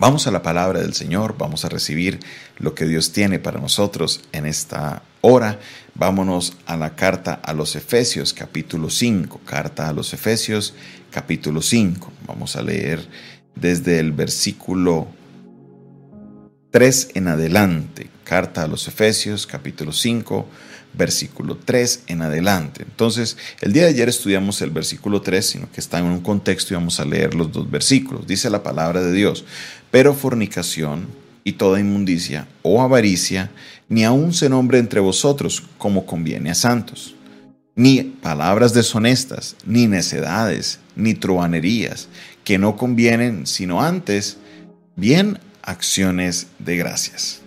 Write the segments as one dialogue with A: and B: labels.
A: Vamos a la palabra del Señor, vamos a recibir lo que Dios tiene para nosotros en esta hora. Vámonos a la carta a los Efesios, capítulo 5. Carta a los Efesios, capítulo 5. Vamos a leer desde el versículo 3 en adelante. Carta a los Efesios, capítulo 5, versículo 3 en adelante. Entonces, el día de ayer estudiamos el versículo 3, sino que está en un contexto y vamos a leer los dos versículos. Dice la palabra de Dios, pero fornicación y toda inmundicia o avaricia, ni aun se nombre entre vosotros como conviene a santos, ni palabras deshonestas, ni necedades, ni truanerías, que no convienen, sino antes, bien acciones de gracias.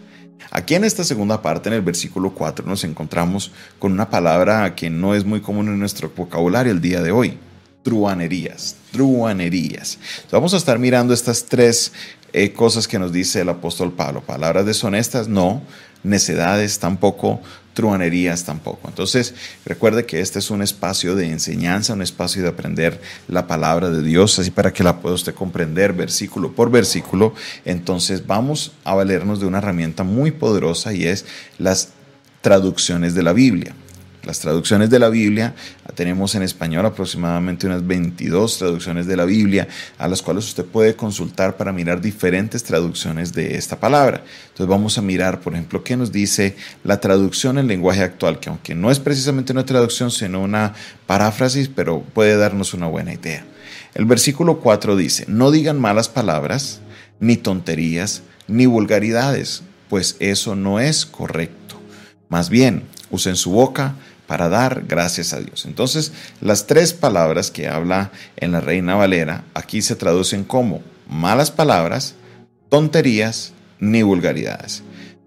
A: Aquí en esta segunda parte, en el versículo 4, nos encontramos con una palabra que no es muy común en nuestro vocabulario el día de hoy, truanerías, truanerías. Vamos a estar mirando estas tres eh, cosas que nos dice el apóstol Pablo. Palabras deshonestas, no. Necedades tampoco. Truanerías tampoco. Entonces, recuerde que este es un espacio de enseñanza, un espacio de aprender la palabra de Dios, así para que la pueda usted comprender versículo por versículo. Entonces, vamos a valernos de una herramienta muy poderosa y es las traducciones de la Biblia. Las traducciones de la Biblia, tenemos en español aproximadamente unas 22 traducciones de la Biblia, a las cuales usted puede consultar para mirar diferentes traducciones de esta palabra. Entonces vamos a mirar, por ejemplo, qué nos dice la traducción en lenguaje actual, que aunque no es precisamente una traducción, sino una paráfrasis, pero puede darnos una buena idea. El versículo 4 dice, no digan malas palabras, ni tonterías, ni vulgaridades, pues eso no es correcto. Más bien, usen su boca para dar gracias a Dios. Entonces, las tres palabras que habla en la Reina Valera aquí se traducen como malas palabras, tonterías, ni vulgaridades.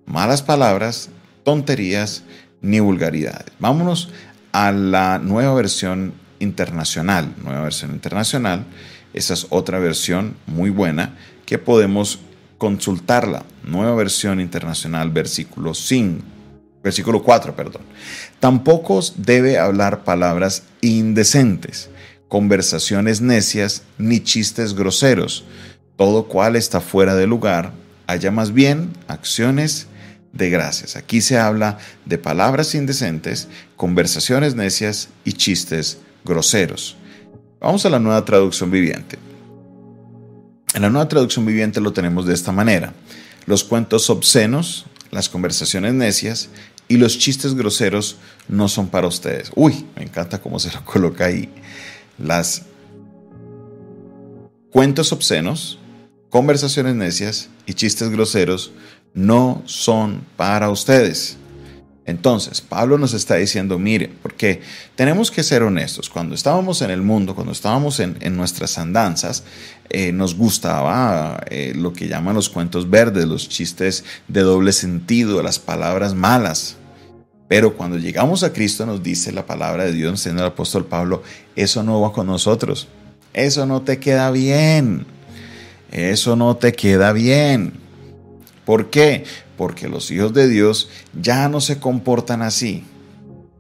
A: Malas palabras, tonterías, ni vulgaridades. Vámonos a la nueva versión internacional. Nueva versión internacional. Esa es otra versión muy buena que podemos consultarla. Nueva versión internacional, versículo 5 Versículo 4, perdón. Tampoco debe hablar palabras indecentes, conversaciones necias, ni chistes groseros, todo cual está fuera de lugar, haya más bien acciones de gracias. Aquí se habla de palabras indecentes, conversaciones necias y chistes groseros. Vamos a la nueva traducción viviente. En la nueva traducción viviente lo tenemos de esta manera. Los cuentos obscenos, las conversaciones necias y los chistes groseros no son para ustedes. Uy, me encanta cómo se lo coloca ahí. Las cuentos obscenos, conversaciones necias y chistes groseros no son para ustedes. Entonces, Pablo nos está diciendo, mire, porque tenemos que ser honestos, cuando estábamos en el mundo, cuando estábamos en, nuestras andanzas, eh, nos gustaba eh, lo que llaman los cuentos verdes, los chistes de doble sentido, las palabras malas. Pero cuando llegamos a Cristo nos dice la palabra de Dios, siendo el apóstol Pablo, eso no va con nosotros, eso no te queda bien, eso no te queda bien. ¿Por qué? Porque los hijos de Dios ya no se comportan así.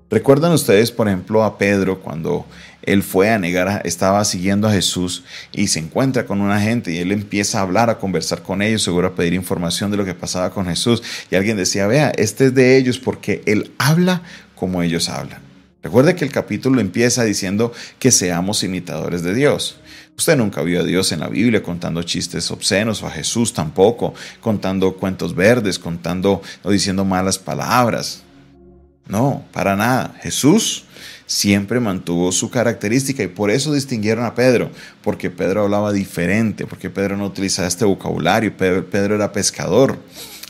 A: ¿Recuerdan ustedes, por ejemplo, a Pedro cuando él fue a negar, estaba siguiendo a Jesús y se encuentra con una gente y él empieza a hablar, a conversar con ellos, seguro a pedir información de lo que pasaba con Jesús. Y alguien decía, vea, este es de ellos porque él habla como ellos hablan. Recuerde que el capítulo empieza diciendo que seamos imitadores de Dios. Usted nunca vio a Dios en la Biblia contando chistes obscenos o a Jesús tampoco, contando cuentos verdes, contando o diciendo malas palabras. No, para nada. Jesús siempre mantuvo su característica y por eso distinguieron a Pedro, porque Pedro hablaba diferente, porque Pedro no utilizaba este vocabulario, Pedro, era pescador.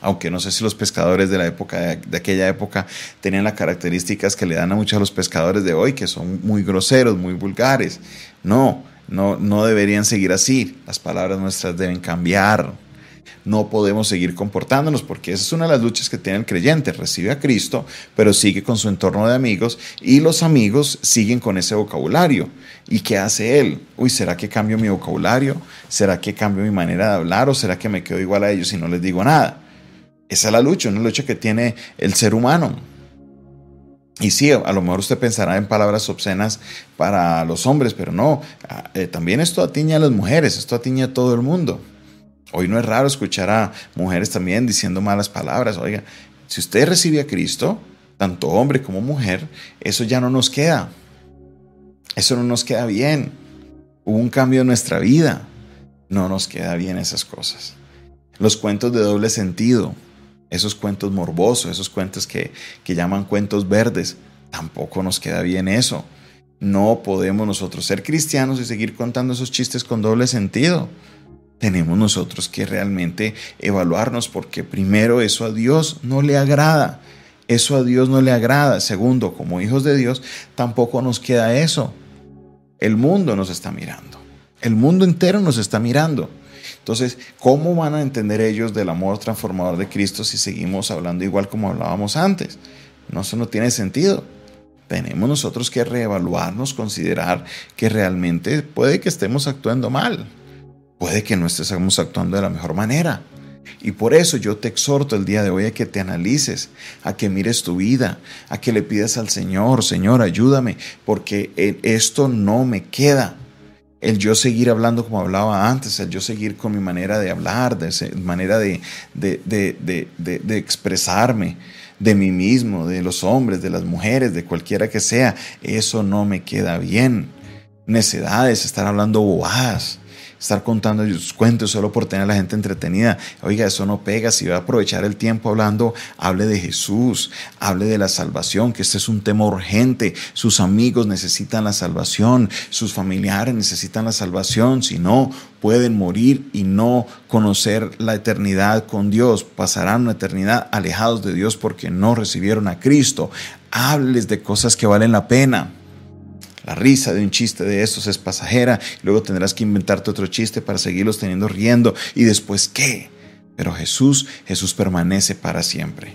A: Aunque no sé si los pescadores de la época de aquella época tenían las características que le dan a muchos de los pescadores de hoy, que son muy groseros, muy vulgares. No, no, no deberían seguir así. Las palabras nuestras deben cambiar. No podemos seguir comportándonos porque esa es una de las luchas que tiene el creyente. Recibe a Cristo, pero sigue con su entorno de amigos y los amigos siguen con ese vocabulario. ¿Y qué hace él? Uy, ¿será que cambio mi vocabulario? ¿Será que cambio mi manera de hablar? ¿O será que me quedo igual a ellos y no les digo nada? Esa es la lucha, una lucha que tiene el ser humano. Y sí, a lo mejor usted pensará en palabras obscenas para los hombres, pero no, ah, eh, también esto atiñe a las mujeres, esto atiñe a todo el mundo. Hoy no es raro escuchar a mujeres también diciendo malas palabras. Oiga, si usted recibe a Cristo, tanto hombre como mujer, eso ya no nos queda. Eso no nos queda bien. Hubo un cambio en nuestra vida. No nos queda bien esas cosas. Los cuentos de doble sentido, esos cuentos morbosos, esos cuentos que, que llaman cuentos verdes, tampoco nos queda bien eso. No podemos nosotros ser cristianos y seguir contando esos chistes con doble sentido. Tenemos nosotros que realmente evaluarnos porque primero eso a Dios no le agrada. Eso a Dios no le agrada. Segundo, como hijos de Dios, tampoco nos queda eso. El mundo nos está mirando. El mundo entero nos está mirando. Entonces, ¿cómo van a entender ellos del amor transformador de Cristo si seguimos hablando igual como hablábamos antes? No, eso no tiene sentido. Tenemos nosotros que reevaluarnos, considerar que realmente puede que estemos actuando mal, puede que no estemos actuando de la mejor manera. Y por eso yo te exhorto el día de hoy a que te analices, a que mires tu vida, a que le pidas al Señor, Señor, ayúdame, porque esto no me queda. El yo seguir hablando como hablaba antes, el yo seguir con mi manera de hablar, de manera de, de, de, de expresarme, de mí mismo, de los hombres, de las mujeres, de cualquiera que sea, eso no me queda bien. Necedades, estar hablando bobadas estar contando sus cuentos solo por tener a la gente entretenida. Oiga, eso no pega. Si va a aprovechar el tiempo hablando, hable de Jesús, hable de la salvación, que este es un tema urgente. Sus amigos necesitan la salvación, sus familiares necesitan la salvación. Si no, pueden morir y no conocer la eternidad con Dios. Pasarán una eternidad alejados de Dios porque no recibieron a Cristo. Hábleles de cosas que valen la pena. La risa de un chiste de estos es pasajera, luego tendrás que inventarte otro chiste para seguirlos teniendo riendo y después qué. Pero Jesús, Jesús permanece para siempre.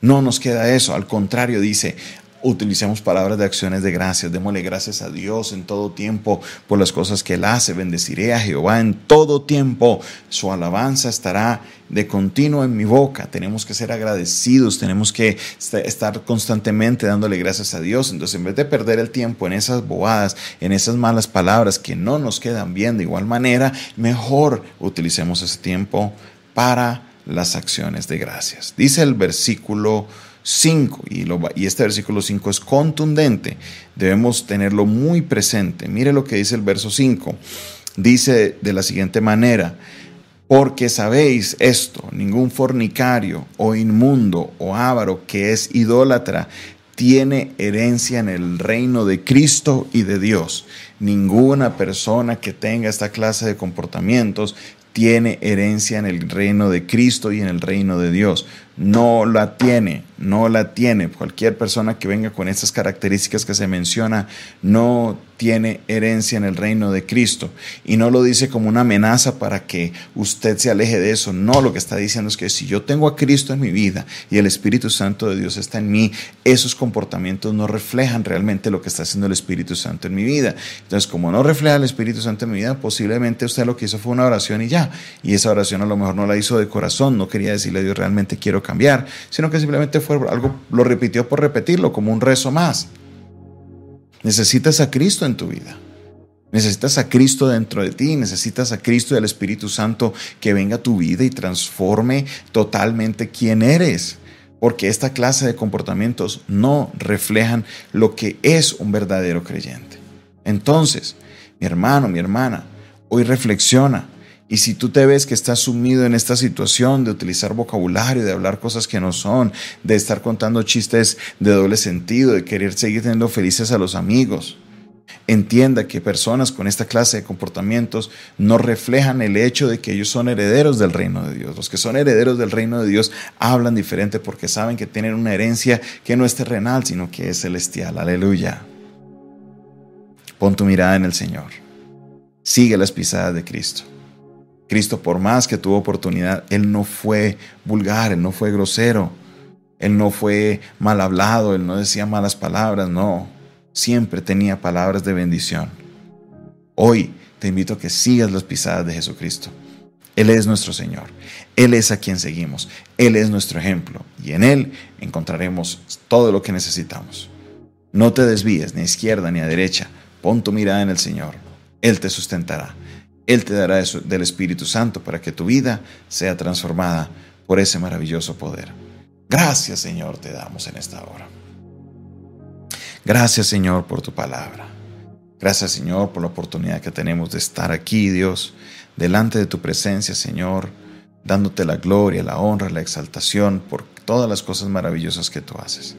A: No nos queda eso, al contrario dice, utilicemos palabras de acciones de gracias, démosle gracias a Dios en todo tiempo por las cosas que Él hace, bendeciré a Jehová en todo tiempo, su alabanza estará de continuo en mi boca, tenemos que ser agradecidos, tenemos que estar constantemente dándole gracias a Dios, entonces en vez de perder el tiempo en esas bobadas, en esas malas palabras que no nos quedan bien de igual manera, mejor utilicemos ese tiempo para las acciones de gracias. Dice el versículo 5, y, y este versículo 5 es contundente, debemos tenerlo muy presente. Mire lo que dice el verso 5. Dice de la siguiente manera, porque sabéis esto, ningún fornicario o inmundo o avaro que es idólatra tiene herencia en el reino de Cristo y de Dios. Ninguna persona que tenga esta clase de comportamientos tiene herencia en el reino de Cristo y en el reino de Dios no la tiene, no la tiene. Cualquier persona que venga con estas características que se menciona no tiene herencia en el reino de Cristo. Y no lo dice como una amenaza para que usted se aleje de eso. No, lo que está diciendo es que si yo tengo a Cristo en mi vida y el Espíritu Santo de Dios está en mí, esos comportamientos no reflejan realmente lo que está haciendo el Espíritu Santo en mi vida. Entonces, como no refleja el Espíritu Santo en mi vida, posiblemente usted lo que hizo fue una oración y ya. Y esa oración a lo mejor no la hizo de corazón, no quería decirle a Dios realmente quiero cambiar, sino que simplemente fue algo, lo repitió por repetirlo, como un rezo más. Necesitas a Cristo en tu vida. Necesitas a Cristo dentro de ti, necesitas a Cristo y al Espíritu Santo que venga a tu vida y transforme totalmente quién eres. Porque esta clase de comportamientos no reflejan lo que es un verdadero creyente. Entonces, mi hermano, mi hermana, hoy reflexiona. Y si tú te ves que estás sumido en esta situación de utilizar vocabulario, de hablar cosas que no son, de estar contando chistes de doble sentido, de querer seguir teniendo felices a los amigos, entienda que personas con esta clase de comportamientos no reflejan el hecho de que ellos son herederos del reino de Dios. Los que son herederos del reino de Dios hablan diferente porque saben que tienen una herencia que no es terrenal, sino que es celestial. Aleluya. Pon tu mirada en el Señor. Sigue las pisadas de Cristo. Cristo, por más que tuvo oportunidad, Él no fue vulgar, Él no fue grosero, Él no fue mal hablado, Él no decía malas palabras, no. Siempre tenía palabras de bendición. Hoy te invito a que sigas las pisadas de Jesucristo. Él es nuestro Señor. Él es a quien seguimos. Él es nuestro ejemplo. Y en Él encontraremos todo lo que necesitamos. No te desvíes ni a izquierda ni a derecha. Pon tu mirada en el Señor. Él te sustentará. Él te dará eso del Espíritu Santo para que tu vida sea transformada por ese maravilloso poder. Gracias Señor te damos en esta hora. Gracias Señor por tu palabra. Gracias Señor por la oportunidad que tenemos de estar aquí, Dios, delante de tu presencia, Señor, dándote la gloria, la honra, la exaltación por todas las cosas maravillosas que tú haces.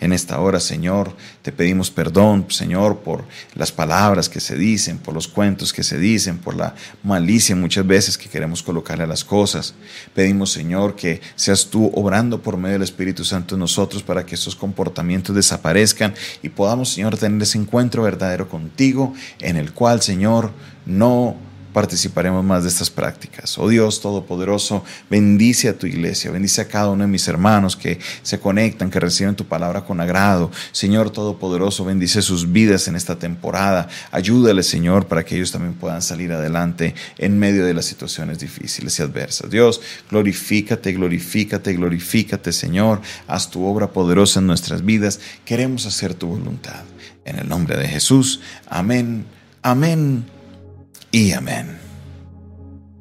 A: En esta hora, Señor, te pedimos perdón, Señor, por las palabras que se dicen, por los cuentos que se dicen, por la malicia muchas veces que queremos colocarle a las cosas. Pedimos, Señor, que seas tú obrando por medio del Espíritu Santo en nosotros para que esos comportamientos desaparezcan y podamos, Señor, tener ese encuentro verdadero contigo en el cual, Señor, no participaremos más de estas prácticas. Oh Dios Todopoderoso, bendice a tu iglesia, bendice a cada uno de mis hermanos que se conectan, que reciben tu palabra con agrado. Señor Todopoderoso, bendice sus vidas en esta temporada. Ayúdale, Señor, para que ellos también puedan salir adelante en medio de las situaciones difíciles y adversas. Dios, glorifícate, glorifícate, glorifícate, Señor. Haz tu obra poderosa en nuestras vidas. Queremos hacer tu voluntad. En el nombre de Jesús. Amén. Amén y amén.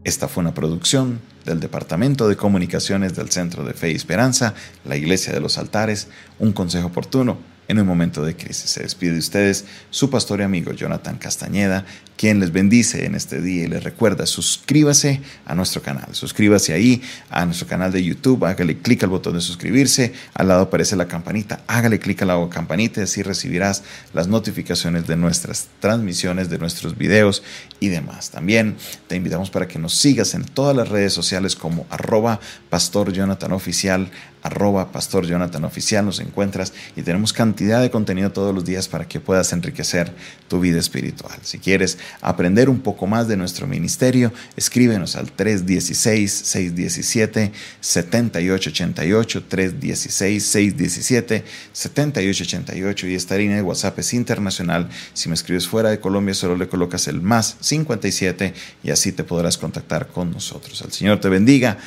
A: Esta fue una producción del Departamento de Comunicaciones del Centro de Fe y Esperanza, la Iglesia de los Altares, un consejo oportuno en un momento de crisis. Se despide de ustedes su pastor y amigo Jonathan Castañeda, quien les bendice en este día y les recuerda, suscríbase a nuestro canal, suscríbase ahí a nuestro canal de YouTube, hágale clic al botón de suscribirse, al lado aparece la campanita, hágale clic a la campanita y así recibirás las notificaciones de nuestras transmisiones, de nuestros videos y demás. También te invitamos para que nos sigas en todas las redes sociales como arroba pastor Jonathan Oficial, arroba Pastor Jonathan Oficial, nos encuentras y tenemos cantidad de contenido todos los días para que puedas enriquecer tu vida espiritual. Si quieres aprender un poco más de nuestro ministerio, escríbenos al 316-617-7888, 316-617-7888 y esta línea de WhatsApp es internacional. Si me escribes fuera de Colombia, solo le colocas el más 57 y así te podrás contactar con nosotros. El Señor te bendiga,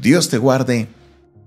A: Dios te guarde